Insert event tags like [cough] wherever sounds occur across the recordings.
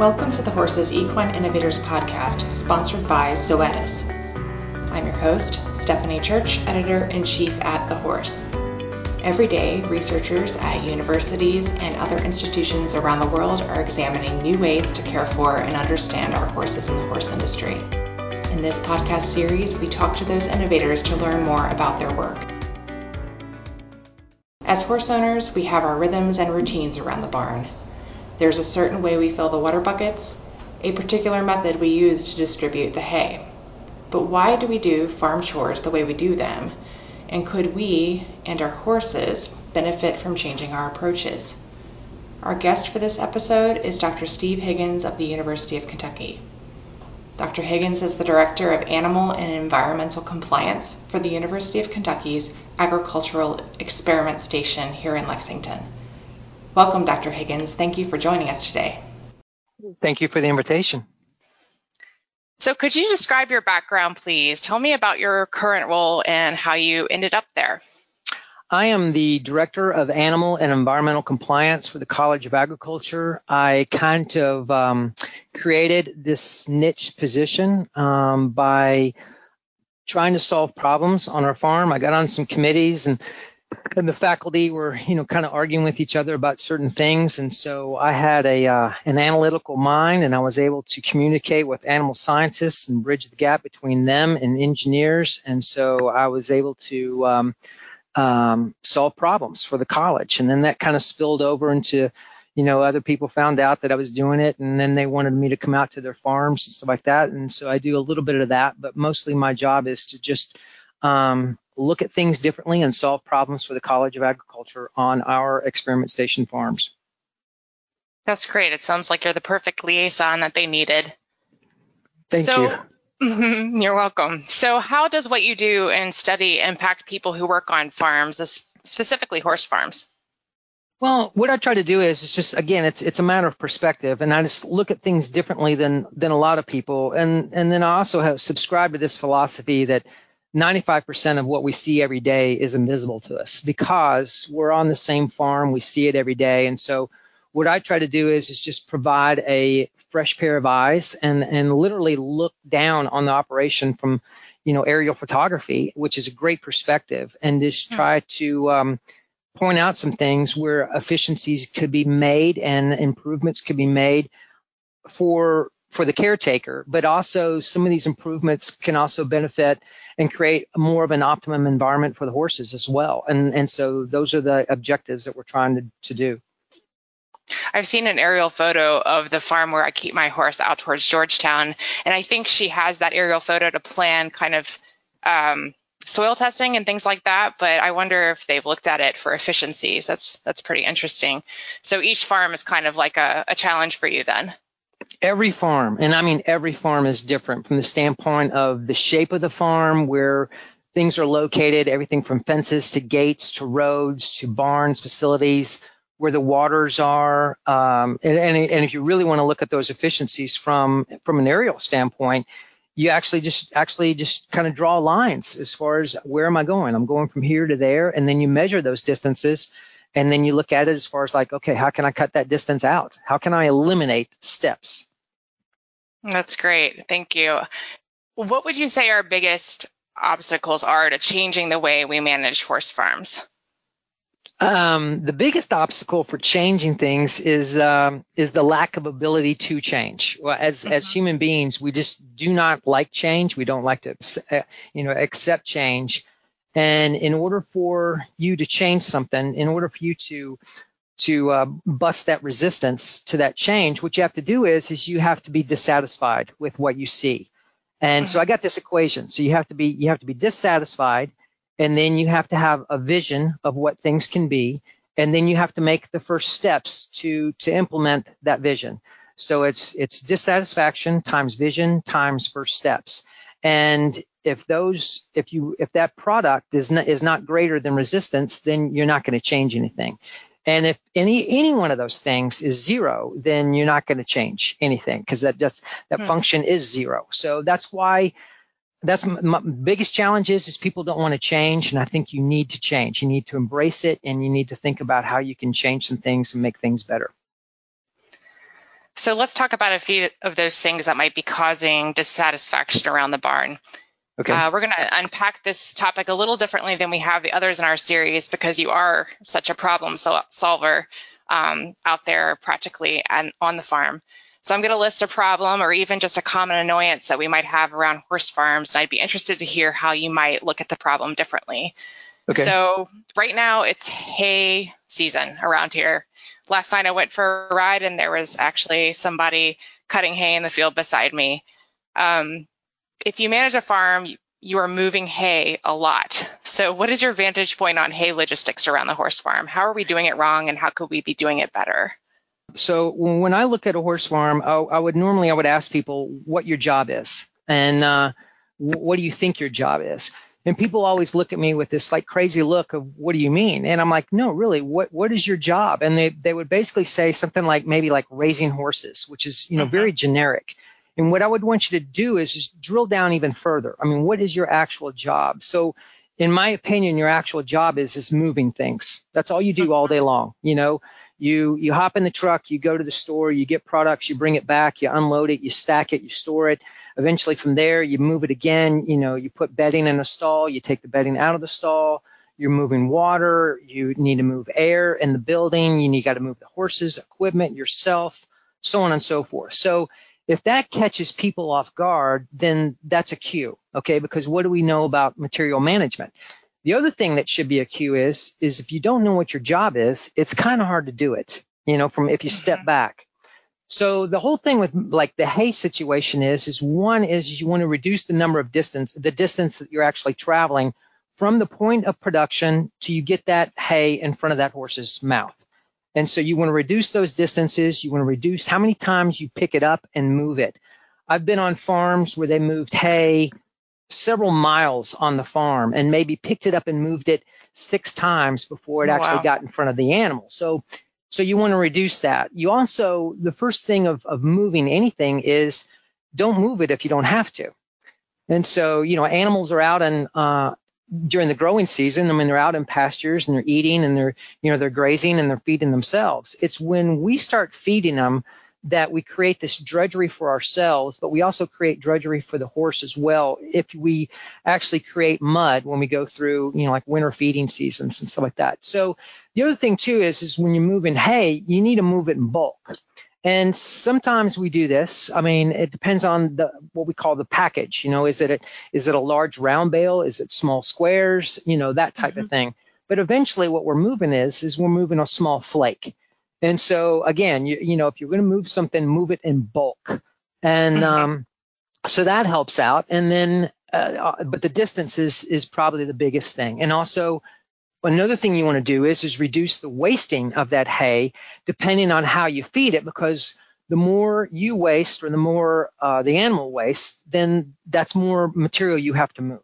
Welcome to the Horses Equine Innovators Podcast, sponsored by Zoetis. I'm your host, Stephanie Church, editor in chief at The Horse. Every day, researchers at universities and other institutions around the world are examining new ways to care for and understand our horses in the horse industry. In this podcast series, we talk to those innovators to learn more about their work. As horse owners, we have our rhythms and routines around the barn. There's a certain way we fill the water buckets, a particular method we use to distribute the hay. But why do we do farm chores the way we do them? And could we and our horses benefit from changing our approaches? Our guest for this episode is Dr. Steve Higgins of the University of Kentucky. Dr. Higgins is the Director of Animal and Environmental Compliance for the University of Kentucky's Agricultural Experiment Station here in Lexington. Welcome, Dr. Higgins. Thank you for joining us today. Thank you for the invitation. So, could you describe your background, please? Tell me about your current role and how you ended up there. I am the Director of Animal and Environmental Compliance for the College of Agriculture. I kind of um, created this niche position um, by trying to solve problems on our farm. I got on some committees and and the faculty were, you know, kind of arguing with each other about certain things. And so I had a uh, an analytical mind, and I was able to communicate with animal scientists and bridge the gap between them and engineers. And so I was able to um, um, solve problems for the college. And then that kind of spilled over into, you know, other people found out that I was doing it, and then they wanted me to come out to their farms and stuff like that. And so I do a little bit of that, but mostly my job is to just um, look at things differently and solve problems for the College of Agriculture on our experiment station farms. That's great. It sounds like you're the perfect liaison that they needed. Thank so, you. [laughs] You're welcome. So, how does what you do and study impact people who work on farms, specifically horse farms? Well, what I try to do is, is just again, it's it's a matter of perspective, and I just look at things differently than than a lot of people, and and then I also have subscribed to this philosophy that 95% of what we see every day is invisible to us because we're on the same farm, we see it every day. And so what I try to do is, is just provide a fresh pair of eyes and, and literally look down on the operation from, you know, aerial photography, which is a great perspective and just hmm. try to, um, point out some things where efficiencies could be made and improvements could be made for for the caretaker, but also some of these improvements can also benefit and create more of an optimum environment for the horses as well. And and so those are the objectives that we're trying to, to do. I've seen an aerial photo of the farm where I keep my horse out towards Georgetown, and I think she has that aerial photo to plan kind of um, soil testing and things like that. But I wonder if they've looked at it for efficiencies. That's that's pretty interesting. So each farm is kind of like a, a challenge for you then every farm, and I mean every farm is different from the standpoint of the shape of the farm, where things are located, everything from fences to gates to roads to barns, facilities, where the waters are, um, and, and, and if you really want to look at those efficiencies from from an aerial standpoint, you actually just actually just kind of draw lines as far as where am I going? I'm going from here to there, and then you measure those distances and then you look at it as far as like, okay, how can I cut that distance out? How can I eliminate steps? That's great. Thank you. What would you say our biggest obstacles are to changing the way we manage horse farms? Um, the biggest obstacle for changing things is um, is the lack of ability to change. Well, as mm-hmm. as human beings, we just do not like change. We don't like to, uh, you know, accept change. And in order for you to change something, in order for you to to uh, bust that resistance to that change, what you have to do is is you have to be dissatisfied with what you see. And so I got this equation. So you have to be you have to be dissatisfied, and then you have to have a vision of what things can be, and then you have to make the first steps to to implement that vision. So it's it's dissatisfaction times vision times first steps. And if those if you if that product is not is not greater than resistance, then you're not going to change anything. And if any any one of those things is zero, then you're not going to change anything because that that's, that hmm. function is zero. So that's why that's my biggest challenge is is people don't want to change, and I think you need to change. You need to embrace it, and you need to think about how you can change some things and make things better. So let's talk about a few of those things that might be causing dissatisfaction around the barn. Okay. Uh, we're going to unpack this topic a little differently than we have the others in our series because you are such a problem solver um, out there practically and on the farm. So I'm going to list a problem or even just a common annoyance that we might have around horse farms, and I'd be interested to hear how you might look at the problem differently. Okay. So right now it's hay season around here. Last night I went for a ride and there was actually somebody cutting hay in the field beside me. Um, if you manage a farm, you are moving hay a lot. So, what is your vantage point on hay logistics around the horse farm? How are we doing it wrong, and how could we be doing it better? So, when I look at a horse farm, I, I would normally I would ask people what your job is, and uh, what do you think your job is? And people always look at me with this like crazy look of what do you mean? And I'm like, no, really, what what is your job? And they they would basically say something like maybe like raising horses, which is you know mm-hmm. very generic. And what I would want you to do is just drill down even further. I mean, what is your actual job? So in my opinion, your actual job is is moving things. That's all you do all day long. You know, you you hop in the truck, you go to the store, you get products, you bring it back, you unload it, you stack it, you store it. Eventually from there, you move it again. You know, you put bedding in a stall, you take the bedding out of the stall. You're moving water. You need to move air in the building. You need got to move the horses, equipment, yourself, so on and so forth. So if that catches people off guard, then that's a cue, okay? Because what do we know about material management? The other thing that should be a cue is is if you don't know what your job is, it's kind of hard to do it, you know, from if you step mm-hmm. back. So the whole thing with like the hay situation is is one is you want to reduce the number of distance, the distance that you're actually traveling from the point of production to you get that hay in front of that horse's mouth. And so you want to reduce those distances. You want to reduce how many times you pick it up and move it. I've been on farms where they moved hay several miles on the farm and maybe picked it up and moved it six times before it oh, actually wow. got in front of the animal. So, so you want to reduce that. You also, the first thing of, of moving anything is don't move it if you don't have to. And so, you know, animals are out and, uh, during the growing season, I mean, they're out in pastures and they're eating and they're, you know, they're grazing and they're feeding themselves. It's when we start feeding them that we create this drudgery for ourselves, but we also create drudgery for the horse as well. If we actually create mud when we go through, you know, like winter feeding seasons and stuff like that. So the other thing too is, is when you're moving hay, you need to move it in bulk. And sometimes we do this. I mean, it depends on the what we call the package. You know, is it a, is it a large round bale? Is it small squares? You know, that type mm-hmm. of thing. But eventually, what we're moving is is we're moving a small flake. And so again, you, you know, if you're going to move something, move it in bulk. And mm-hmm. um, so that helps out. And then, uh, uh but the distance is is probably the biggest thing. And also Another thing you want to do is, is reduce the wasting of that hay depending on how you feed it because the more you waste or the more uh, the animal wastes, then that's more material you have to move.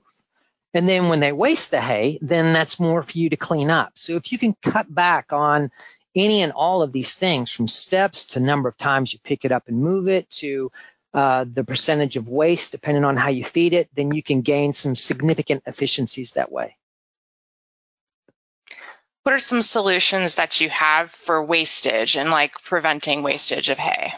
And then when they waste the hay, then that's more for you to clean up. So if you can cut back on any and all of these things from steps to number of times you pick it up and move it to uh, the percentage of waste, depending on how you feed it, then you can gain some significant efficiencies that way what are some solutions that you have for wastage and like preventing wastage of hay?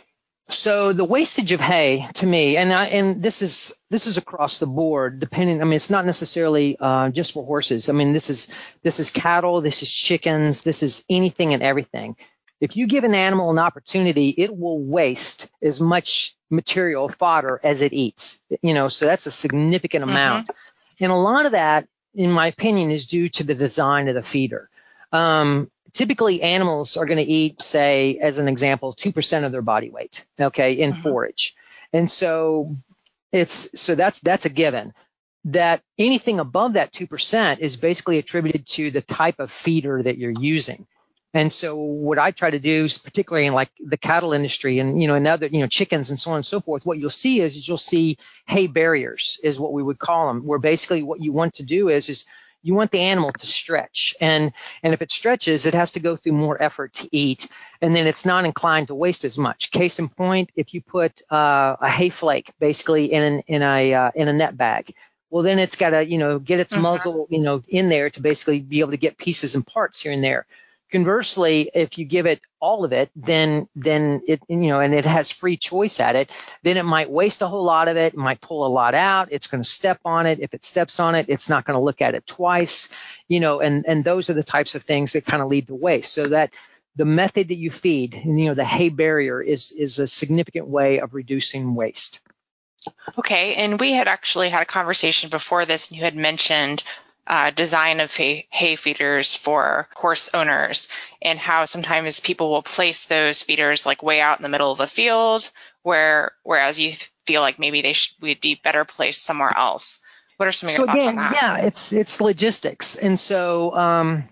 So the wastage of hay to me, and I, and this is this is across the board. Depending, I mean, it's not necessarily uh, just for horses. I mean, this is this is cattle, this is chickens, this is anything and everything. If you give an animal an opportunity, it will waste as much material fodder as it eats. You know, so that's a significant amount, mm-hmm. and a lot of that, in my opinion, is due to the design of the feeder. Um, typically animals are going to eat, say, as an example, 2% of their body weight, okay, in mm-hmm. forage. And so it's, so that's, that's a given that anything above that 2% is basically attributed to the type of feeder that you're using. And so what I try to do is particularly in like the cattle industry and, you know, and other, you know, chickens and so on and so forth, what you'll see is, is you'll see hay barriers is what we would call them, where basically what you want to do is, is you want the animal to stretch. And and if it stretches it has to go through more effort to eat. And then it's not inclined to waste as much. Case in point if you put uh, a hay flake basically in an, in a uh, in a net bag well then it's got to you know get its mm-hmm. muzzle you know in there to basically be able to get pieces and parts here and there Conversely, if you give it all of it, then then it you know, and it has free choice at it, then it might waste a whole lot of it, might pull a lot out. It's going to step on it. If it steps on it, it's not going to look at it twice, you know, and and those are the types of things that kind of lead to waste. So that the method that you feed, you know, the hay barrier is is a significant way of reducing waste. Okay, and we had actually had a conversation before this, and you had mentioned uh, design of hay, hay feeders for horse owners and how sometimes people will place those feeders like way out in the middle of a field where whereas you feel like maybe they should, would be better placed somewhere else. What are some of your so thoughts again, on that? Yeah, it's it's logistics, and so um,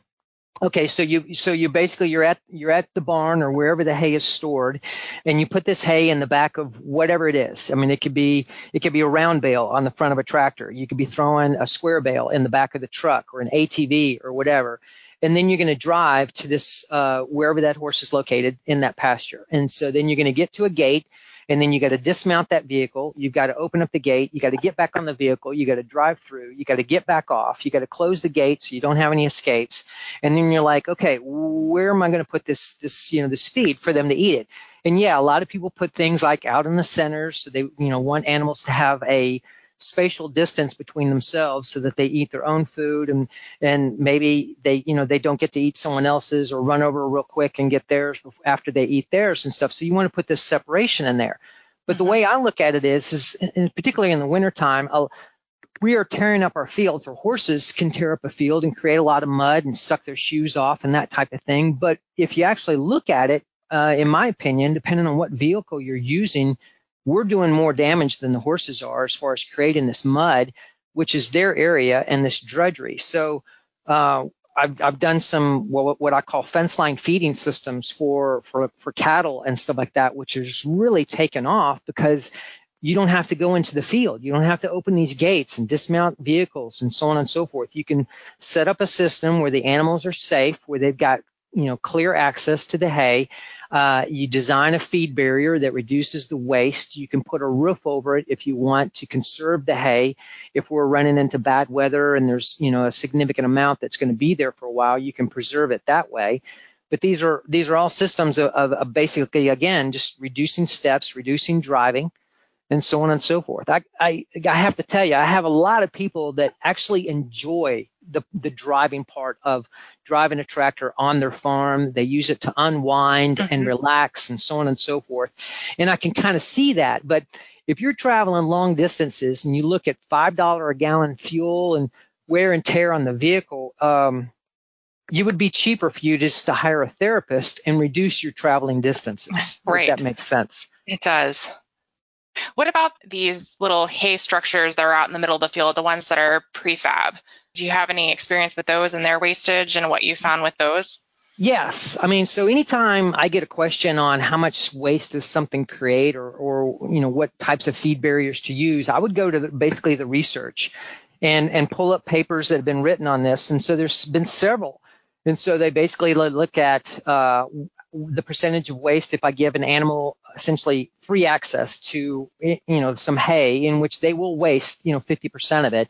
Okay, so you so you basically you're at you're at the barn or wherever the hay is stored, and you put this hay in the back of whatever it is. I mean, it could be it could be a round bale on the front of a tractor. You could be throwing a square bale in the back of the truck or an ATV or whatever. And then you're going to drive to this uh, wherever that horse is located in that pasture. And so then you're going to get to a gate and then you got to dismount that vehicle. You've got to open up the gate. You got to get back on the vehicle. You got to drive through. You got to get back off. You got to close the gate so you don't have any escapes. And then you're like, okay, where am I going to put this this you know this feed for them to eat it? And yeah, a lot of people put things like out in the centers. So they you know want animals to have a spatial distance between themselves so that they eat their own food and and maybe they you know they don't get to eat someone else's or run over real quick and get theirs after they eat theirs and stuff. So you want to put this separation in there. But mm-hmm. the way i look at it is is particularly in the wintertime I'll, we are tearing up our fields. Or horses can tear up a field and create a lot of mud and suck their shoes off and that type of thing. But if you actually look at it uh, in my opinion depending on what vehicle you're using we're doing more damage than the horses are as far as creating this mud, which is their area, and this drudgery. So uh, I've, I've done some what, what I call fence line feeding systems for, for, for cattle and stuff like that, which has really taken off because you don't have to go into the field. You don't have to open these gates and dismount vehicles and so on and so forth. You can set up a system where the animals are safe, where they've got you know clear access to the hay. Uh, you design a feed barrier that reduces the waste. You can put a roof over it if you want to conserve the hay. If we're running into bad weather and there's you know a significant amount that's going to be there for a while, you can preserve it that way. But these are these are all systems of, of, of basically again just reducing steps, reducing driving, and so on and so forth. I, I, I have to tell you, I have a lot of people that actually enjoy the, the driving part of driving a tractor on their farm. They use it to unwind and mm-hmm. relax and so on and so forth. And I can kind of see that. But if you're traveling long distances and you look at $5 a gallon fuel and wear and tear on the vehicle, um, you would be cheaper for you just to hire a therapist and reduce your traveling distances. Right. that makes sense. It does. What about these little hay structures that are out in the middle of the field, the ones that are prefab? Do you have any experience with those and their wastage and what you found with those? Yes. I mean, so anytime I get a question on how much waste does something create or, or you know, what types of feed barriers to use, I would go to the, basically the research and, and pull up papers that have been written on this. And so there's been several. And so they basically look at uh, the percentage of waste if I give an animal essentially free access to you know some hay in which they will waste you know 50% of it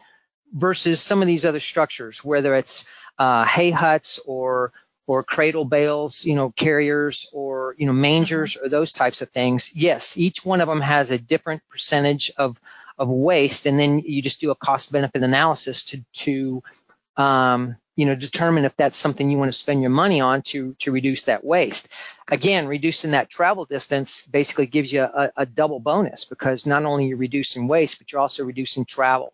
versus some of these other structures whether it's uh, hay huts or or cradle bales you know carriers or you know mangers mm-hmm. or those types of things yes each one of them has a different percentage of of waste and then you just do a cost benefit analysis to to um, you know, determine if that's something you want to spend your money on to to reduce that waste. Again, reducing that travel distance basically gives you a, a double bonus because not only you're reducing waste, but you're also reducing travel.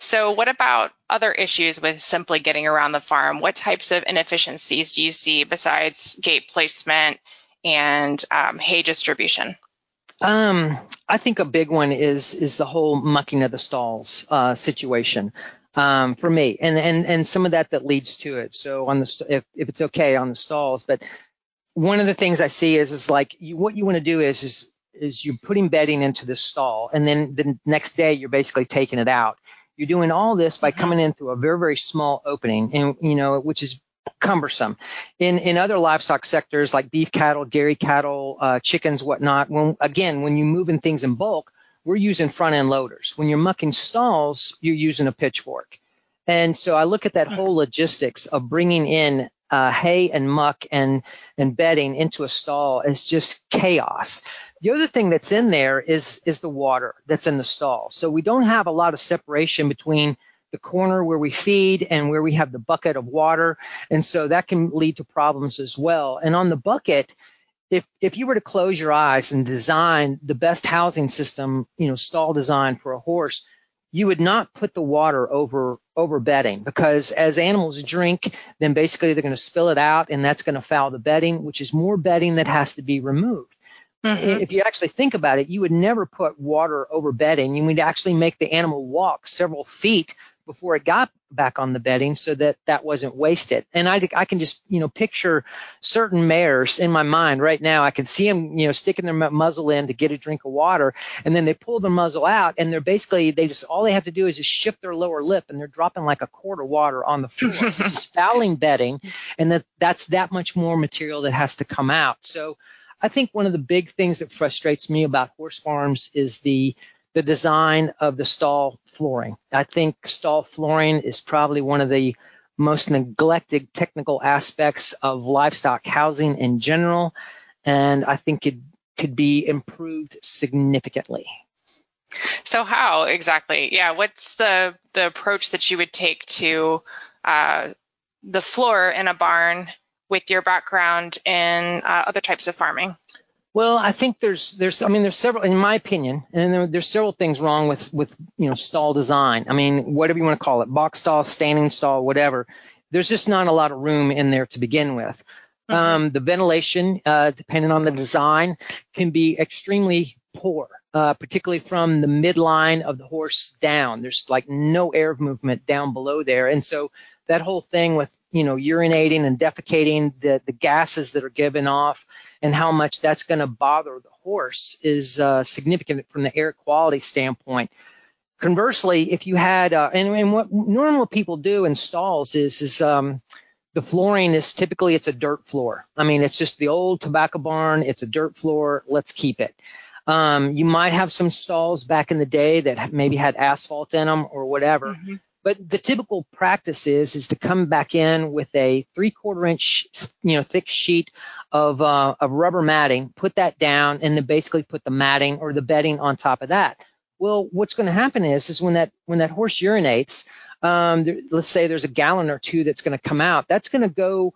So, what about other issues with simply getting around the farm? What types of inefficiencies do you see besides gate placement and um, hay distribution? Um, I think a big one is is the whole mucking of the stalls uh, situation um, for me, and and and some of that that leads to it. So on the if if it's okay on the stalls, but one of the things I see is is like you, what you want to do is is is you're putting bedding into the stall, and then the next day you're basically taking it out. You're doing all this by coming in through a very very small opening, and you know which is cumbersome. In in other livestock sectors like beef cattle, dairy cattle, uh, chickens, whatnot, when again when you move in things in bulk, we're using front end loaders. When you're mucking stalls, you're using a pitchfork. And so I look at that whole [laughs] logistics of bringing in uh, hay and muck and and bedding into a stall is just chaos. The other thing that's in there is is the water that's in the stall. So we don't have a lot of separation between the corner where we feed and where we have the bucket of water, and so that can lead to problems as well. And on the bucket, if if you were to close your eyes and design the best housing system, you know, stall design for a horse, you would not put the water over over bedding because as animals drink, then basically they're going to spill it out and that's going to foul the bedding, which is more bedding that has to be removed. Mm-hmm. If you actually think about it, you would never put water over bedding. You would actually make the animal walk several feet before it got back on the bedding so that that wasn't wasted. And I, I can just, you know, picture certain mares in my mind right now. I can see them, you know, sticking their muzzle in to get a drink of water and then they pull the muzzle out and they're basically, they just, all they have to do is just shift their lower lip and they're dropping like a quart of water on the floor. [laughs] it's fouling bedding and that that's that much more material that has to come out. So I think one of the big things that frustrates me about horse farms is the the design of the stall flooring. I think stall flooring is probably one of the most neglected technical aspects of livestock housing in general, and I think it could be improved significantly. So how exactly? Yeah, what's the the approach that you would take to uh, the floor in a barn with your background in uh, other types of farming? Well, I think there's there's I mean there's several in my opinion, and there, there's several things wrong with with you know stall design. I mean whatever you want to call it, box stall, standing stall, whatever. There's just not a lot of room in there to begin with. Mm-hmm. Um, the ventilation, uh, depending on the design, can be extremely poor, uh, particularly from the midline of the horse down. There's like no air movement down below there, and so that whole thing with you know, urinating and defecating, the, the gases that are given off and how much that's going to bother the horse is uh, significant from the air quality standpoint. Conversely, if you had, uh, and, and what normal people do in stalls is, is um, the flooring is typically it's a dirt floor. I mean, it's just the old tobacco barn. It's a dirt floor. Let's keep it. Um, you might have some stalls back in the day that maybe had asphalt in them or whatever. Mm-hmm. But the typical practice is is to come back in with a three quarter inch, you know, thick sheet of uh, of rubber matting, put that down, and then basically put the matting or the bedding on top of that. Well, what's going to happen is is when that when that horse urinates, um, there, let's say there's a gallon or two that's going to come out. That's going to go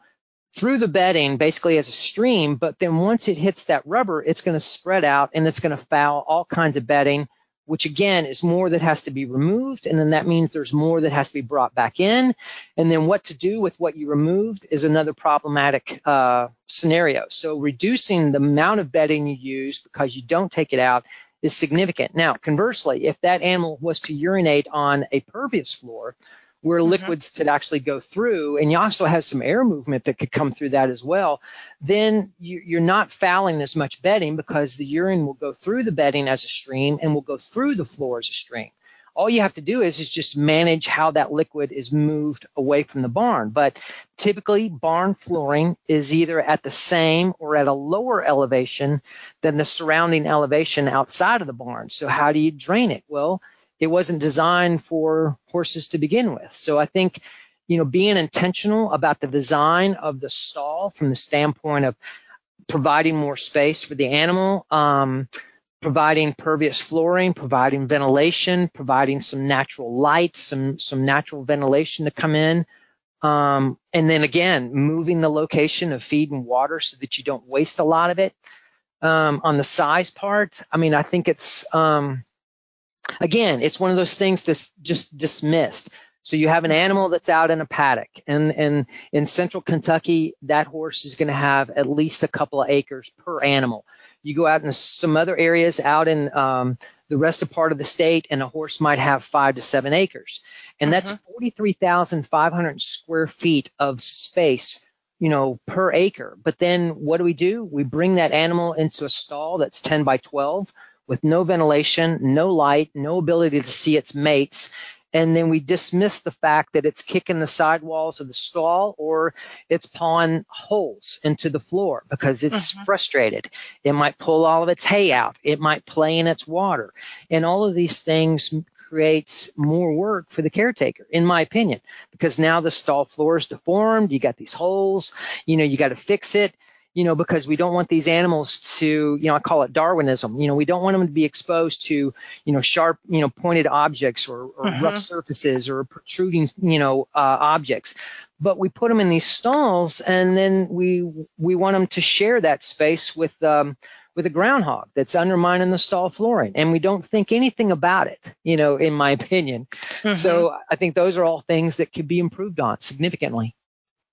through the bedding basically as a stream, but then once it hits that rubber, it's going to spread out and it's going to foul all kinds of bedding which again is more that has to be removed. And then that means there's more that has to be brought back in. And then what to do with what you removed is another problematic uh, scenario. So reducing the amount of bedding you use because you don't take it out is significant. Now, conversely, if that animal was to urinate on a pervious floor, where mm-hmm. liquids could actually go through, and you also have some air movement that could come through that as well, then you, are not fouling as much bedding because the urine will go through the bedding as a stream and will go through the floor as a stream. All you have to do is, is just manage how that liquid is moved away from the barn. But typically, barn flooring is either at the same or at a lower elevation than the surrounding elevation outside of the barn. So, how do you drain it? Well, it wasn't designed for horses to begin with. So I think, you know, being intentional about the design of the stall from the standpoint of providing more space for the animal, um, providing pervious flooring, providing ventilation, providing some natural light, some some natural ventilation to come in. Um, and then again, moving the location of feed and water so that you don't waste a lot of it. Um, on the size part, I mean, I think it's um, again, it's one of those things that's just dismissed. So you have an animal that's out in a paddock, and, and in central Kentucky, that horse is going to have at least a couple of acres per animal. You go out in some other areas out in um, the rest of part of the state, and a horse might have five to seven acres, and that's mm-hmm. 43,500 square feet of space you know, per acre. But then what do we do? We bring that animal into a stall that's 10 by 12 with no ventilation, no light, no ability to see its mates. and then we dismiss the fact that it's kicking the sidewalls of the stall or it's pawing holes into the floor because it's mm-hmm. frustrated. It might pull all of its hay out. It might play in its water. And all of these things creates more work for the caretaker, in my opinion, because now the stall floor is deformed. You got these holes, you know, you got to fix it you know, because we don't want these animals to, you know, I call it Darwinism. You know, we don't want them to be exposed to, you know, sharp, you know, pointed objects or, or mm-hmm. rough surfaces or protruding, you know, uh, objects. But we put them in these stalls, and then we we want them to share that space with um, with a groundhog that's undermining the stall flooring, and we don't think anything about it. You know, in my [laughs] opinion. Mm-hmm. So I think those are all things that could be improved on significantly.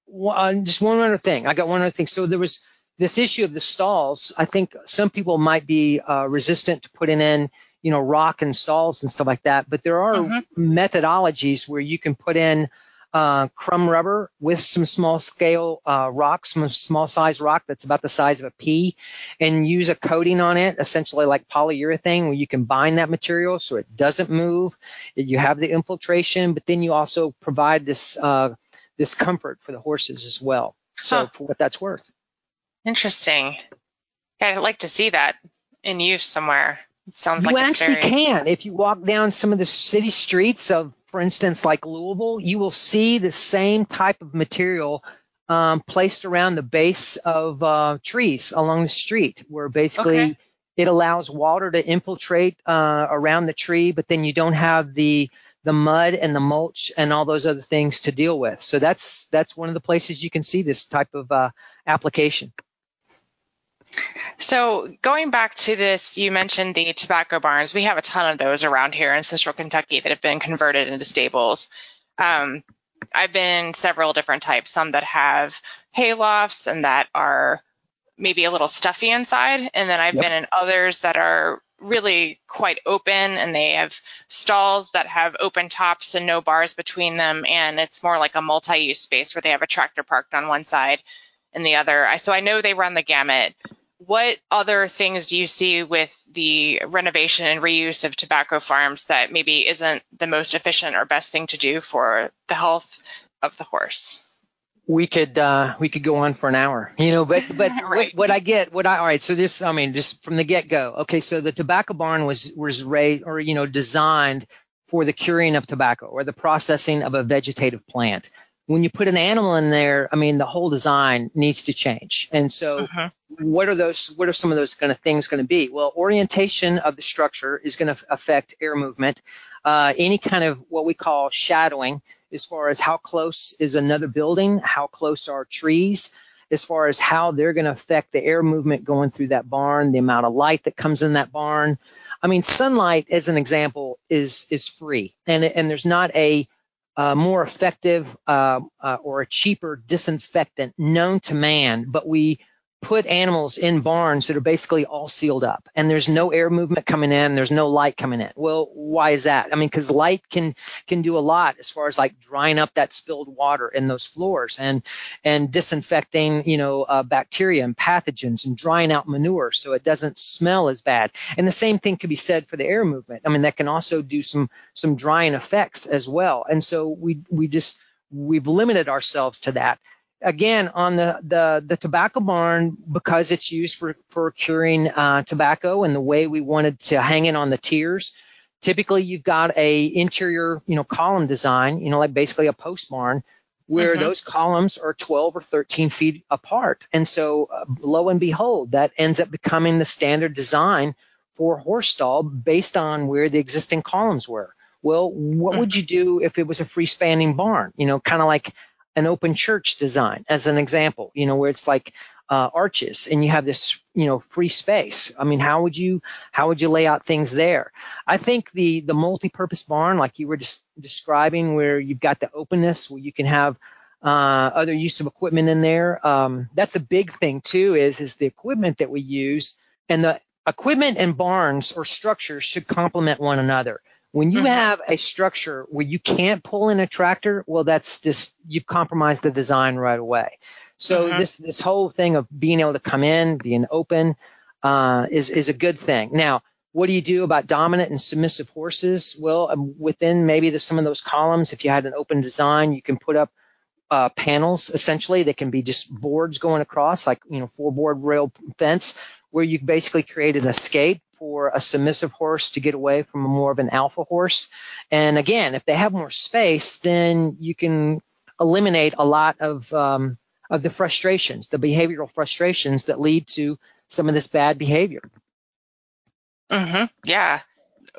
Uh, just one other thing. I got one other thing. So there was this issue of the stalls, I think some people might be uh, resistant to putting in, you know, rock and stalls and stuff like that. But there are mm-hmm. methodologies where you can put in uh, crumb rubber with some small scale uh, rock, some small size rock that's about the size of a pea, and use a coating on it, essentially like polyurethane, where you can bind that material so it doesn't move. You have the infiltration, but then you also provide this uh, this comfort for the horses as well. So huh. for what that's worth. Interesting. I'd like to see that in use somewhere. It sounds you like you actually very... can. If you walk down some of the city streets of, for instance, like Louisville, you will see the same type of material um, placed around the base of uh, trees along the street, where basically okay. it allows water to infiltrate uh, around the tree, but then you don't have the the mud and the mulch and all those other things to deal with. So that's that's one of the places you can see this type of uh, application. So going back to this, you mentioned the tobacco barns. We have a ton of those around here in central Kentucky that have been converted into stables. Um, I've been in several different types, some that have hay lofts and that are maybe a little stuffy inside. And then I've yep. been in others that are really quite open and they have stalls that have open tops and no bars between them. And it's more like a multi use space where they have a tractor parked on one side and the other. So I know they run the gamut what other things do you see with the renovation and reuse of tobacco farms that maybe isn't the most efficient or best thing to do for the health of the horse? We could uh, we could go on for an hour, you know, but but [laughs] right. what, what, I get, what I all right. So this, I mean, just from the get go. Okay, so the tobacco barn was was raised or you know designed for the curing of tobacco or the processing of a vegetative plant when you put an animal in there, I mean, the whole design needs to change. And so, uh-huh. what are those? What are some of those kind of things going to be? Well, orientation of the structure is going to affect air movement. Uh, any kind of what we call shadowing, as far as how close is another building, how close are trees, as far as how they're going to affect the air movement going through that barn, the amount of light that comes in that barn. I mean, sunlight, as an example, is is free, and and there's not a uh, more effective uh, uh, or a cheaper disinfectant known to man, but we put animals in barns that are basically all sealed up and there's no air movement coming in there's no light coming in. Well why is that? I mean because light can can do a lot as far as like drying up that spilled water in those floors and and disinfecting you know uh, bacteria and pathogens and drying out manure so it doesn't smell as bad. And the same thing could be said for the air movement. I mean that can also do some some drying effects as well. And so we we just we've limited ourselves to that again on the, the, the tobacco barn because it's used for, for curing uh, tobacco and the way we wanted to hang it on the tiers typically you've got a interior you know column design you know like basically a post barn where mm-hmm. those columns are 12 or 13 feet apart and so uh, lo and behold that ends up becoming the standard design for horse stall based on where the existing columns were well what mm-hmm. would you do if it was a freestanding barn you know kind of like an open church design as an example, you know, where it's like uh, arches and you have this, you know, free space. I mean, how would you how would you lay out things there? I think the the multi-purpose barn, like you were just describing, where you've got the openness, where you can have uh, other use of equipment in there. Um, that's a big thing too. Is is the equipment that we use and the equipment and barns or structures should complement one another. When you mm-hmm. have a structure where you can't pull in a tractor, well, that's just you've compromised the design right away. So mm-hmm. this this whole thing of being able to come in, being open, uh, is is a good thing. Now what do you do about dominant and submissive horses? Well, um, within maybe the, some of those columns, if you had an open design, you can put up uh, panels essentially that can be just boards going across, like you know four board rail fence, where you basically create an escape for a submissive horse to get away from a more of an alpha horse. And again, if they have more space, then you can eliminate a lot of um, of the frustrations, the behavioral frustrations that lead to some of this bad behavior. Mm-hmm. Yeah.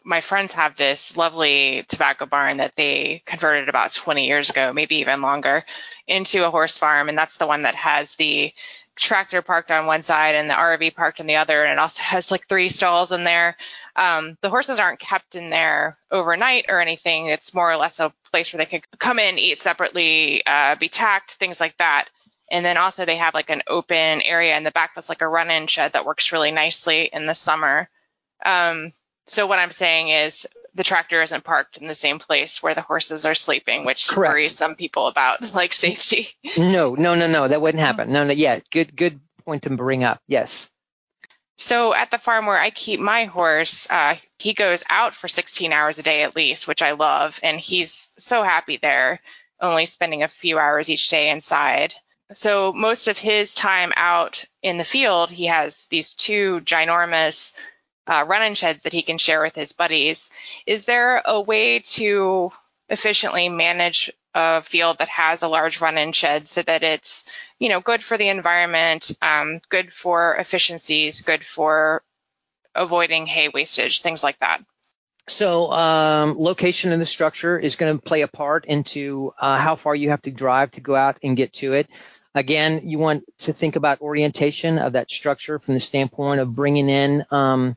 My friends have this lovely tobacco barn that they converted about 20 years ago, maybe even longer, into a horse farm. And that's the one that has the tractor parked on one side and the RV parked on the other. And it also has like three stalls in there. Um, the horses aren't kept in there overnight or anything. It's more or less a place where they can come in, eat separately, uh, be tacked, things like that. And then also they have like an open area in the back that's like a run-in shed that works really nicely in the summer. Um, so what I'm saying is the tractor isn't parked in the same place where the horses are sleeping, which Correct. worries some people about [laughs] like safety. No, no, no, no, that wouldn't happen. No, no, yeah, good, good point to bring up. Yes. So at the farm where I keep my horse, uh, he goes out for 16 hours a day at least, which I love, and he's so happy there, only spending a few hours each day inside. So most of his time out in the field, he has these two ginormous uh, run-in sheds that he can share with his buddies. Is there a way to efficiently manage a field that has a large run-in shed so that it's, you know, good for the environment, um, good for efficiencies, good for avoiding hay wastage, things like that? So, um, location in the structure is going to play a part into uh, how far you have to drive to go out and get to it. Again, you want to think about orientation of that structure from the standpoint of bringing in um,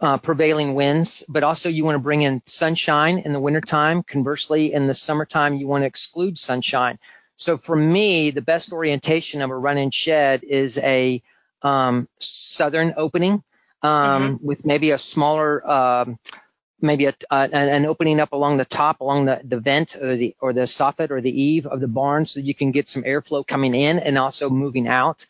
uh, prevailing winds, but also you want to bring in sunshine in the wintertime. Conversely, in the summertime, you want to exclude sunshine. So for me, the best orientation of a run-in shed is a um, southern opening um, mm-hmm. with maybe a smaller, um, maybe a, uh, an opening up along the top, along the, the vent or the or the soffit or the eave of the barn, so you can get some airflow coming in and also moving out.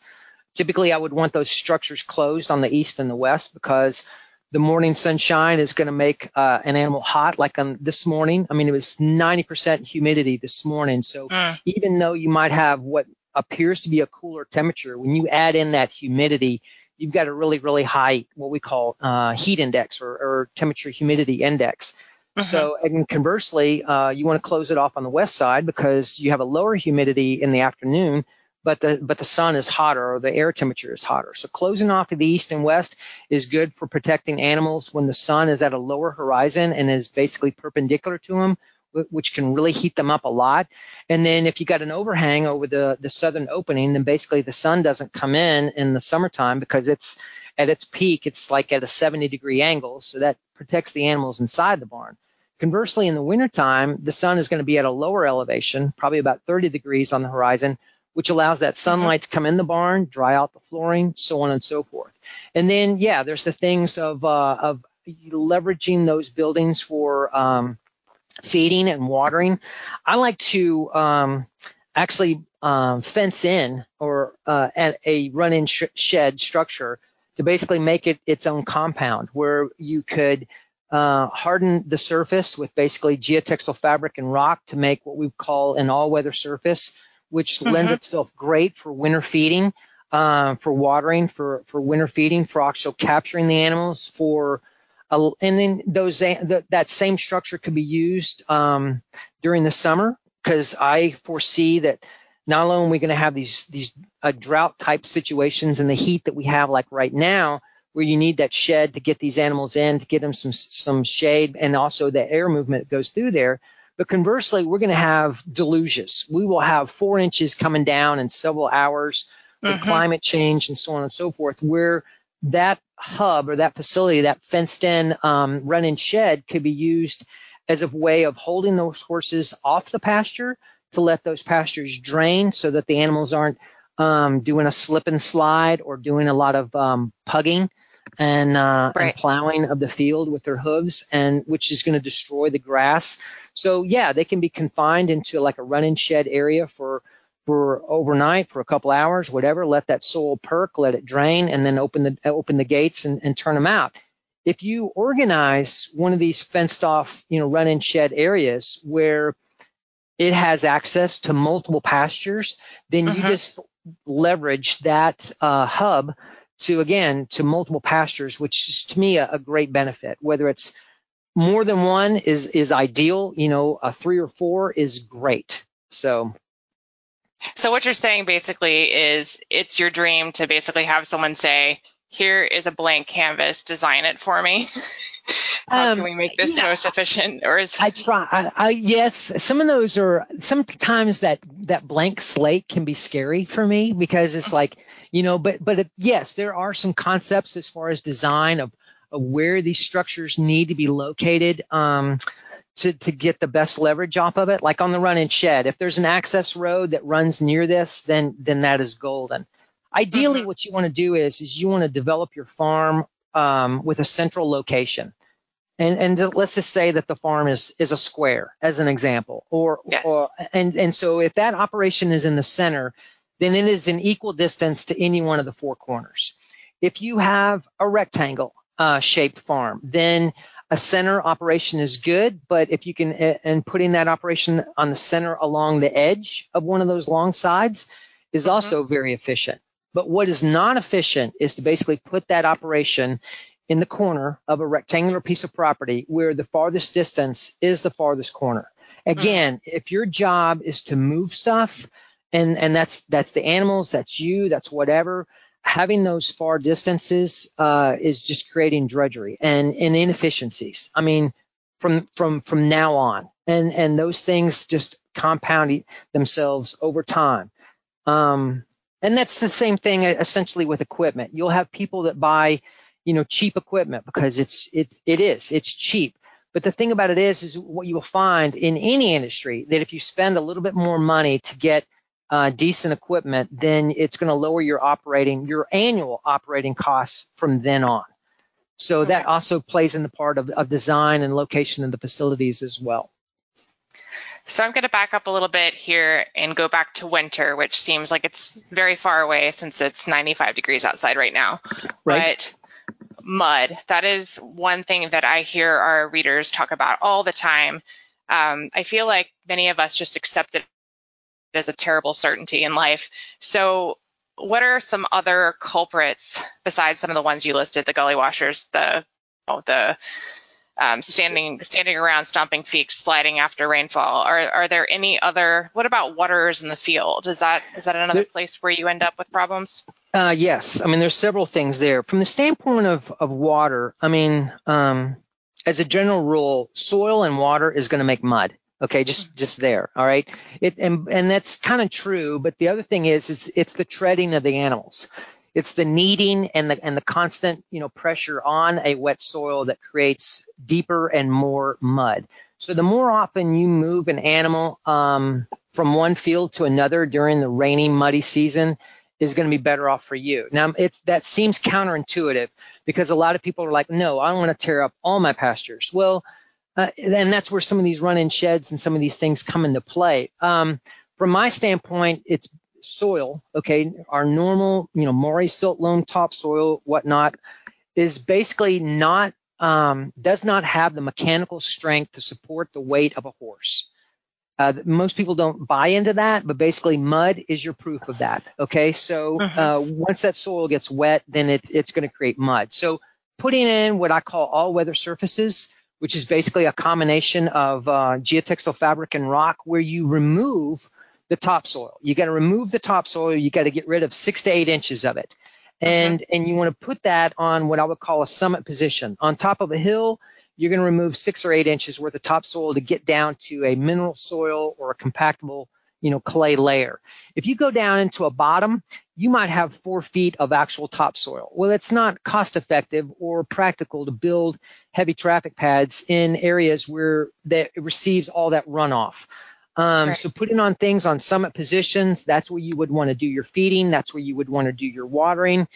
Typically, I would want those structures closed on the east and the west because the morning sunshine is going to make uh, an animal hot. Like on this morning, I mean, it was 90% humidity this morning. So mm. even though you might have what appears to be a cooler temperature, when you add in that humidity, you've got a really, really high what we call uh, heat index or, or, temperature humidity index. Mm-hmm. So, and conversely, uh, you want to close it off on the west side because you have a lower humidity in the afternoon but the but the sun is hotter or the air temperature is hotter. So closing off to the east and west is good for protecting animals when the sun is at a lower horizon and is basically perpendicular to them, which can really heat them up a lot. And then if you got an overhang over the the southern opening, then basically the sun doesn't come in in the summertime because it's at its peak, it's like at a 70 degree angle, so that protects the animals inside the barn. Conversely, in the wintertime, the sun is going to be at a lower elevation, probably about 30 degrees on the horizon, which allows that sunlight to come in the barn, dry out the flooring, so on and so forth. And then, yeah, there's the things of uh, of leveraging those buildings for um, feeding and watering. I like to um, actually um, fence in or uh, a run-in sh- shed structure to basically make it its own compound where you could uh, harden the surface with basically geotextile fabric and rock to make what we call an all-weather surface which mm-hmm. lends itself great for winter feeding, uh, for watering, for for winter feeding, for also capturing the animals. For uh, and then those the, that same structure could be used um, during the summer because I foresee that not only are we going to have these these uh, drought type situations and the heat that we have like right now where you need that shed to get these animals in to get them some some shade and also the air movement that goes through there but conversely, we're going to have deluges. We will have four inches coming down in several hours with mm-hmm. climate change and so on and so forth, where that hub or that facility, that fenced in um, run in shed could be used as a way of holding those horses off the pasture to let those pastures drain so that the animals aren't um, doing a slip and slide or doing a lot of um, pugging and, uh, right. and plowing of the field with their hooves, and which is going to destroy the grass. So yeah, they can be confined into like a run-in shed area for for overnight for a couple hours, whatever. Let that soil perk, let it drain, and then open the open the gates and, and turn them out. if you organize one of these fenced off, you know, run in shed areas where it has access to multiple pastures, then mm-hmm. you just leverage that uh, hub to again to multiple pastures, which is to me a, a, great benefit. Whether it's more than one is is ideal. You know, a three or four is great. So. So what you're saying basically is it's your dream to basically have someone say, "Here is a blank canvas, design it for me." [laughs] How um, can we make this yeah, most efficient? Or is I try? I, I, yes, some of those are sometimes that that blank slate can be scary for me because it's like you know, but but it, yes, there are some concepts as far as design of, of where these structures need to be located. Um, to, to get the best leverage off of it, like on the run-in shed. If there's an access road that runs near this, then then that is golden. Ideally, mm-hmm. what you want to do is is you want to develop your farm um, with a central location and and let's just say that the farm is is a square as an example or yes. or and and so if that operation is in the center then it is an equal distance to any one of the four corners if you have a rectangle uh, shaped farm then a center operation is good but if you can and putting that operation on the center along the edge of one of those long sides is mm-hmm. also very efficient but what is not efficient is to basically put that operation in the corner of a rectangular piece of property where the farthest distance is the farthest corner. Again, mm-hmm. if your job is to move stuff and, and that's, that's the animals, that's you, that's whatever, having those far distances, uh, is just creating drudgery and, and inefficiencies. I mean, from, from, from now on and, and those things just compound themselves over time. Um, and that's the same thing essentially with equipment. You'll have people that buy, you know, cheap equipment because it's it's it is it's cheap. But the thing about it is, is what you will find in any industry that if you spend a little bit more money to get uh, decent equipment, then it's going to lower your operating your annual operating costs from then on. So that also plays in the part of, of design and location of the facilities as well. So I'm going to back up a little bit here and go back to winter, which seems like it's very far away since it's 95 degrees outside right now. Right. But mud. That is one thing that I hear our readers talk about all the time. Um, I feel like many of us just accept it as a terrible certainty in life. So, what are some other culprits besides some of the ones you listed? The gully washers, the oh, the um, standing standing around stomping feet, sliding after rainfall. Are are there any other? What about waters in the field? Is that is that another place where you end up with problems? Uh, yes, I mean there's several things there. From the standpoint of of water, I mean, um, as a general rule, soil and water is going to make mud. Okay, just just there. All right, it and and that's kind of true. But the other thing is, it's it's the treading of the animals. It's the kneading and the and the constant, you know, pressure on a wet soil that creates deeper and more mud. So the more often you move an animal um, from one field to another during the rainy, muddy season is going to be better off for you. Now, it's that seems counterintuitive because a lot of people are like, no, I don't want to tear up all my pastures. Well, uh, and that's where some of these run-in sheds and some of these things come into play. Um, from my standpoint, it's soil, okay, our normal, you know, Maury silt loam topsoil, whatnot, is basically not, um, does not have the mechanical strength to support the weight of a horse. Uh, most people don't buy into that, but basically mud is your proof of that. Okay, so uh-huh. uh, once that soil gets wet, then it's it's going to create mud. So putting in what I call all-weather surfaces, which is basically a combination of uh, geotextile fabric and rock, where you remove the topsoil. You got to remove the topsoil. You got to get rid of six to eight inches of it. And, and you want to put that on what I would call a summit position. On top of a hill, you're going to remove six or eight inches worth of topsoil to get down to a mineral soil or a compactable, you know, clay layer. If you go down into a bottom, you might have four feet of actual topsoil. Well, it's not cost effective or practical to build heavy traffic pads in areas where that receives all that runoff. Um, right. So putting on things on summit positions, that's where you would want to do your feeding. That's where you would want to do your watering.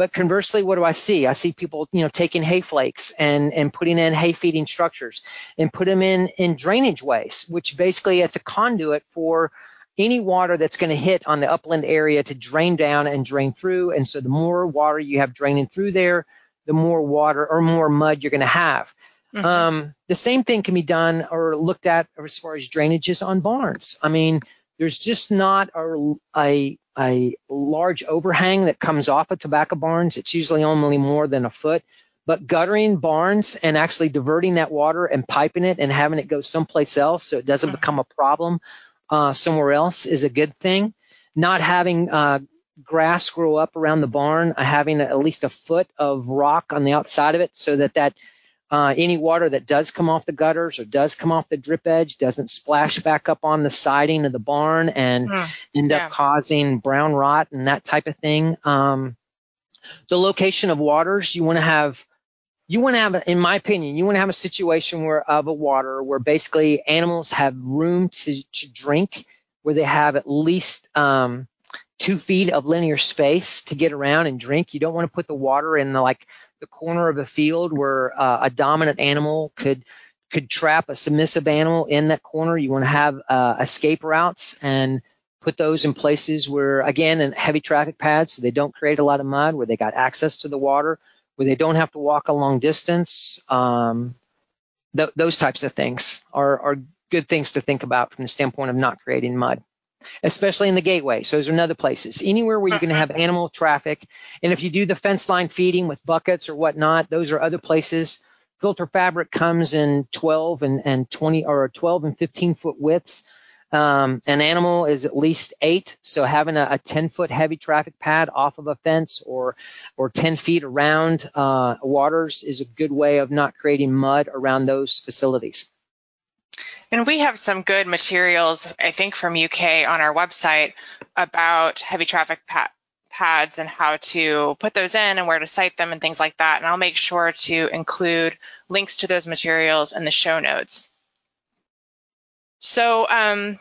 But conversely, what do I see? I see people, you know, taking hay flakes and, and putting in hay feeding structures and put them in, in drainage ways, which basically it's a conduit for any water that's going to hit on the upland area to drain down and drain through. And so the more water you have draining through there, the more water or more mud you're going to have. Mm-hmm. Um, the same thing can be done or looked at as far as drainages on barns. I mean, there's just not a, a, a large overhang that comes off of tobacco barns. It's usually only more than a foot. But guttering barns and actually diverting that water and piping it and having it go someplace else so it doesn't become a problem uh, somewhere else is a good thing. Not having uh, grass grow up around the barn, uh, having at least a foot of rock on the outside of it so that that uh, any water that does come off the gutters or does come off the drip edge doesn't splash back up on the siding of the barn and mm, end yeah. up causing brown rot and that type of thing. Um, the location of waters, you want to have, you want to have, in my opinion, you want to have a situation where of a water where basically animals have room to, to drink, where they have at least um, two feet of linear space to get around and drink. You don't want to put the water in the like the corner of a field where uh, a dominant animal could could trap a submissive animal in that corner. You want to have uh, escape routes and put those in places where, again, in heavy traffic pads, so they don't create a lot of mud, where they got access to the water, where they don't have to walk a long distance. Um, th- those types of things are, are good things to think about from the standpoint of not creating mud especially in the gateway. So those are another places. Anywhere where you're going to have animal traffic. And if you do the fence line feeding with buckets or whatnot, those are other places. Filter fabric comes in 12 and, and 20 or 12 and 15 foot widths. Um, an animal is at least eight, so having a, a 10 foot heavy traffic pad off of a fence or or 10 feet around uh, waters is a good way of not creating mud around those facilities. And we have some good materials, I think, from UK on our website about heavy traffic pads and how to put those in and where to site them and things like that. And I'll make sure to include links to those materials in the show notes. So, um,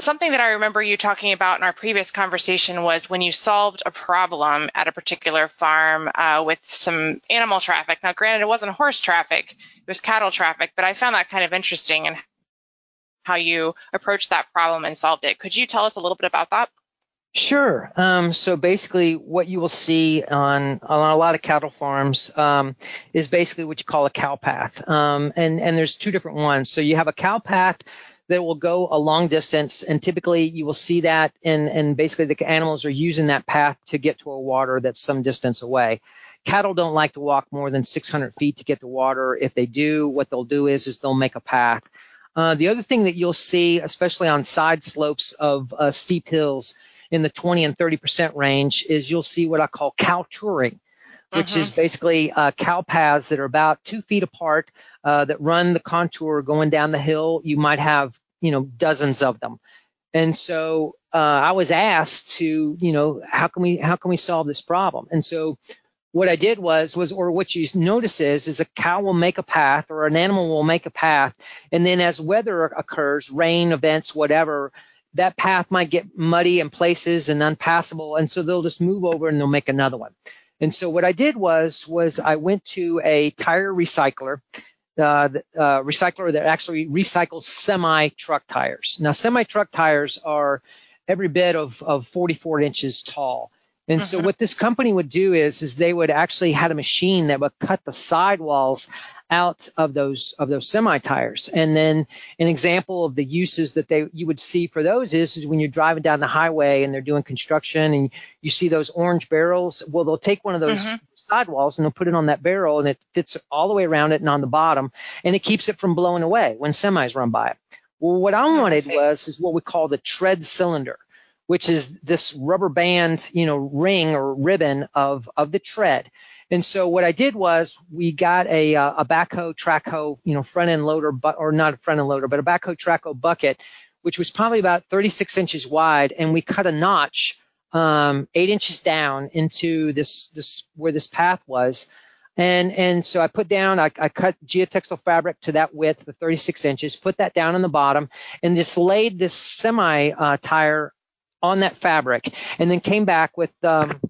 something that I remember you talking about in our previous conversation was when you solved a problem at a particular farm uh, with some animal traffic. Now, granted, it wasn't horse traffic, it was cattle traffic, but I found that kind of interesting and how you approached that problem and solved it. Could you tell us a little bit about that? Sure. Um, so basically, what you will see on on a lot of cattle farms um, is basically what you call a cow path, um, and and there's two different ones. So you have a cow path that will go a long distance, and typically you will see that, and and basically the animals are using that path to get to a water that's some distance away. Cattle don't like to walk more than 600 feet to get to water. If they do, what they'll do is is they'll make a path. Uh, the other thing that you'll see, especially on side slopes of uh, steep hills in the 20 and 30% range, is you'll see what I call cow touring, which mm-hmm. is basically uh, cow paths that are about two feet apart uh, that run the contour going down the hill. You might have, you know, dozens of them. And so uh, I was asked to, you know, how can we how can we solve this problem? And so what I did was was or what you notice is is a cow will make a path or an animal will make a path. And then as weather occurs rain events whatever that path might get muddy in places and unpassable. And so they'll just move over and they'll make another one. And so what I did was was I went to a tire recycler uh, uh, recycler that actually recycles semi truck tires. Now semi truck tires are every bit of, of 44 inches tall and so mm-hmm. what this company would do is is they would actually had a machine that would cut the sidewalls out of those of those semi tires. And then an example of the uses that they you would see for those is is when you're driving down the highway and they're doing construction and you see those orange barrels. Well, they'll take one of those mm-hmm. sidewalls and they'll put it on that barrel and it fits all the way around it and on the bottom and it keeps it from blowing away when semis run by it. Well, what I wanted was is what we call the tread cylinder which is this rubber band, you know, ring or ribbon of, of the tread. And so what I did was we got a, uh, a backhoe track hoe, you know, front end loader, but, or not a front end loader, but a backhoe track hoe bucket, which was probably about 36 inches wide. And we cut a notch, um, eight inches down into this, this, where this path was. And, and so I put down, I, I cut geotextile fabric to that width, the 36 inches, put that down on the bottom and just laid this semi uh, tire on that fabric and then came back with um,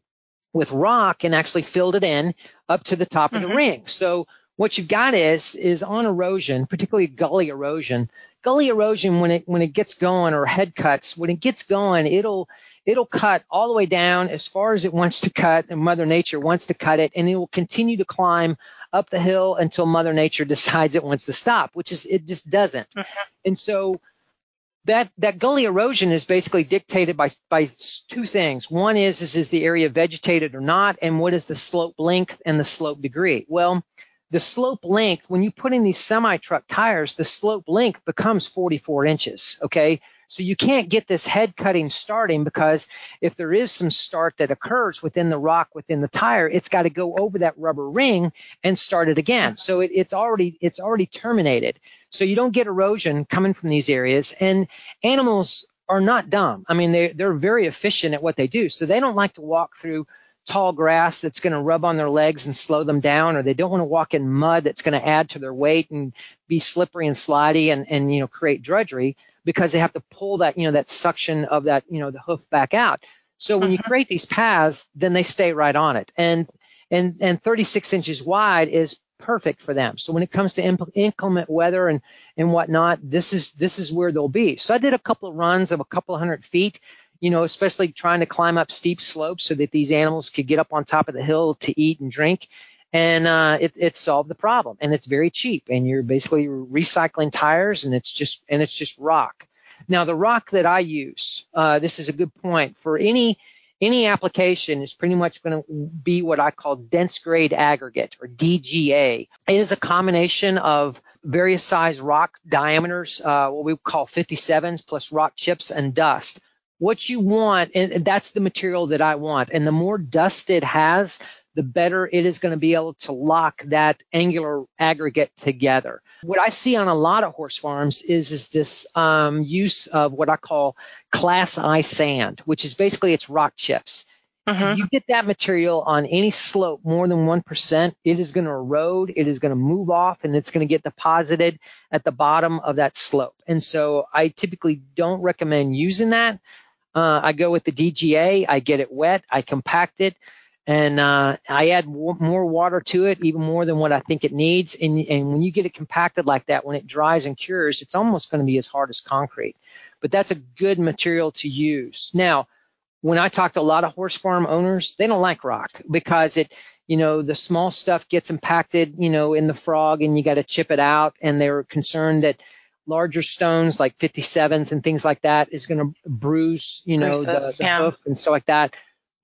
with rock and actually filled it in up to the top mm-hmm. of the mm-hmm. ring. So what you've got is is on erosion, particularly gully erosion. Gully erosion when it when it gets going or head cuts, when it gets going, it'll it'll cut all the way down as far as it wants to cut and mother nature wants to cut it and it will continue to climb up the hill until mother nature [laughs] decides it wants to stop which is it just doesn't mm-hmm. and so that that gully erosion is basically dictated by by two things. One is is is the area vegetated or not, and what is the slope length and the slope degree. Well, the slope length when you put in these semi truck tires, the slope length becomes 44 inches. Okay, so you can't get this head cutting starting because if there is some start that occurs within the rock within the tire, it's got to go over that rubber ring and start it again. So it, it's already it's already terminated. So you don't get erosion coming from these areas. And animals are not dumb. I mean, they they're very efficient at what they do. So they don't like to walk through tall grass that's going to rub on their legs and slow them down, or they don't want to walk in mud that's going to add to their weight and be slippery and slidey and, and you know create drudgery because they have to pull that, you know, that suction of that, you know, the hoof back out. So when you mm-hmm. create these paths, then they stay right on it. And and and 36 inches wide is perfect for them. So when it comes to inclement weather and and whatnot, this is this is where they'll be. So I did a couple of runs of a couple of hundred feet, you know, especially trying to climb up steep slopes so that these animals could get up on top of the hill to eat and drink and uh, it, it solved the problem. And it's very cheap. And you're basically recycling tires and it's just and it's just rock. Now the rock that i use uh, this is a good point. For any any application is pretty much going to be what i call dense grade aggregate or dga it is a combination of various size rock diameters uh, what we call 57s plus rock chips and dust. What you want and that's the material that i want. And the more dust it has the better it is going to be able to lock that angular aggregate together. What I see on a lot of horse farms is, is this um, use of what I call class I sand, which is basically it's rock chips. Uh-huh. You get that material on any slope more than 1%, it is going to erode, it is going to move off, and it's going to get deposited at the bottom of that slope. And so I typically don't recommend using that. Uh, I go with the DGA, I get it wet, I compact it and uh, I add w- more water to it, even more than what I think it needs. And, and when you get it compacted like that, when it dries and cures, it's almost going to be as hard as concrete. But that's a good material to use. Now, when I talk to a lot of horse farm owners, they don't like rock because it, you know, the small stuff gets impacted, you know, in the frog and you got to chip it out. And they're concerned that larger stones like 57s and things like that is going to bruise, you know, the, the yeah. hoof and stuff like that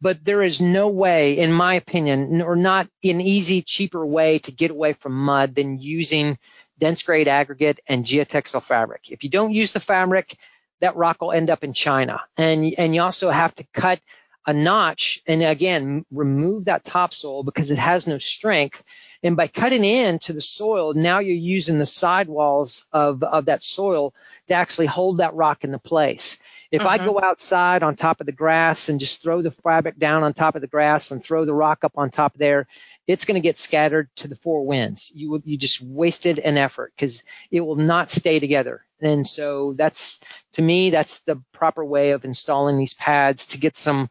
but there is no way, in my opinion, or not an easy, cheaper way to get away from mud than using dense grade aggregate and geotextile fabric. If you don't use the fabric, that rock will end up in China. And, and you also have to cut a notch and again, remove that topsoil because it has no strength. And by cutting into the soil, now you're using the sidewalls of, of that soil to actually hold that rock into place. If I go mm-hmm. outside on top of the grass and just throw the fabric down on top of the grass and throw the rock up on top there, it's going to get scattered to the four winds. You you just wasted an effort because it will not stay together. And so that's to me that's the proper way of installing these pads to get some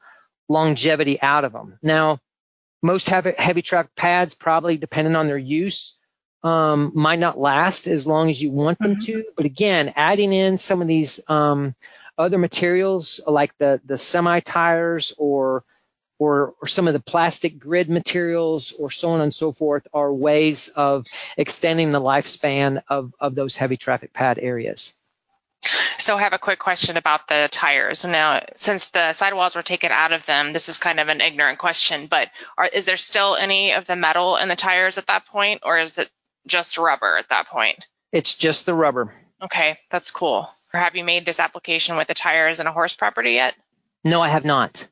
longevity out of them. Now, most heavy, heavy truck pads probably depending on their use um, might not last as long as you want them mm-hmm. to. But again, adding in some of these um, other materials like the the semi tires or or, or some of the plastic grid materials or so on and so forth are ways of extending the lifespan of, of those heavy traffic pad areas. So I have a quick question about the tires. Now, since the sidewalls were taken out of them, this is kind of an ignorant question, but are, is there still any of the metal in the tires at that point, or is it just rubber at that point? It's just the rubber. Okay, that's cool. Or have you made this application with the tires and a horse property yet? No, I have not.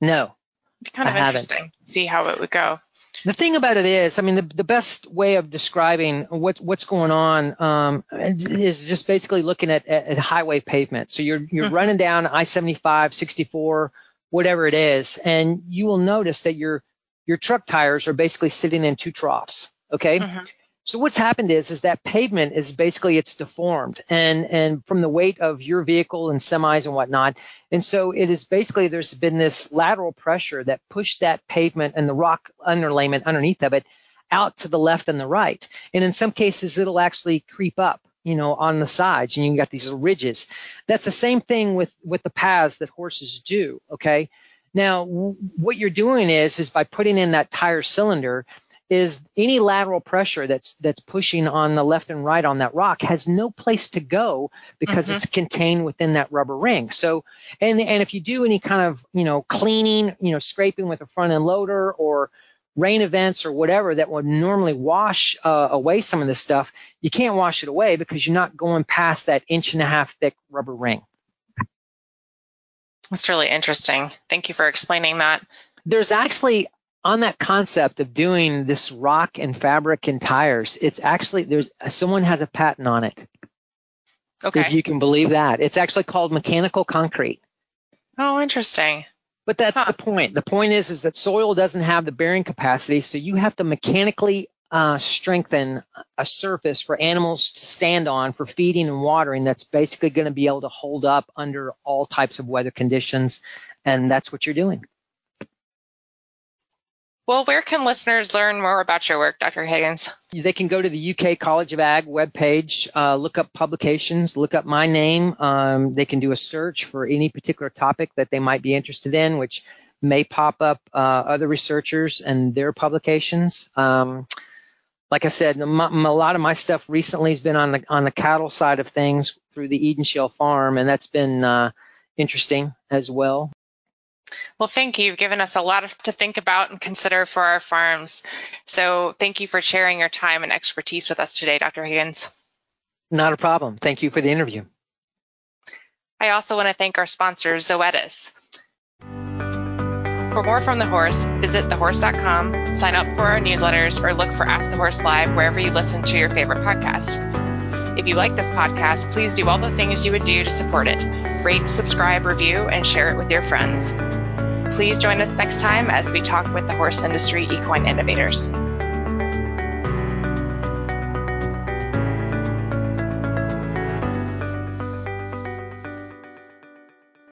No. It'd be kind of I interesting. Haven't. See how it would go. The thing about it is, I mean, the, the best way of describing what, what's going on um, is just basically looking at, at, at highway pavement. So you're you're mm-hmm. running down I-75, 64, whatever it is, and you will notice that your your truck tires are basically sitting in two troughs. Okay. Mm-hmm. So what's happened is is that pavement is basically it's deformed and and from the weight of your vehicle and semis and whatnot. And so it is basically there's been this lateral pressure that pushed that pavement and the rock underlayment underneath of it out to the left and the right. And in some cases, it'll actually creep up, you know, on the sides and you got these ridges. That's the same thing with, with the paths that horses do. Okay. Now, what you're doing is, is by putting in that tire cylinder, is any lateral pressure that's that's pushing on the left and right on that rock has no place to go because mm-hmm. it's contained within that rubber ring. So and and if you do any kind of you know cleaning, you know scraping with a front end loader or rain events or whatever that would normally wash uh, away some of this stuff, you can't wash it away because you're not going past that inch and a half thick rubber ring. That's really interesting. Thank you for explaining that. There's actually on that concept of doing this rock and fabric and tires, it's actually there's someone has a patent on it. Okay. If you can believe that. It's actually called mechanical concrete. Oh, interesting. But that's huh. the point. The point is is that soil doesn't have the bearing capacity, so you have to mechanically uh, strengthen a surface for animals to stand on for feeding and watering that's basically going to be able to hold up under all types of weather conditions, and that's what you're doing. Well, where can listeners learn more about your work, Dr. Higgins? They can go to the UK College of Ag webpage, uh, look up publications, look up my name. Um, they can do a search for any particular topic that they might be interested in, which may pop up uh, other researchers and their publications. Um, like I said, a lot of my stuff recently has been on the on the cattle side of things through the Eden Shale Farm, and that's been uh, interesting as well. Well, thank you. You've given us a lot of, to think about and consider for our farms. So thank you for sharing your time and expertise with us today, Dr. Higgins. Not a problem. Thank you for the interview. I also want to thank our sponsor, Zoetis. For more from the horse, visit thehorse.com, sign up for our newsletters, or look for Ask the Horse Live wherever you listen to your favorite podcast. If you like this podcast, please do all the things you would do to support it. Rate, subscribe, review, and share it with your friends. Please join us next time as we talk with the horse industry equine innovators.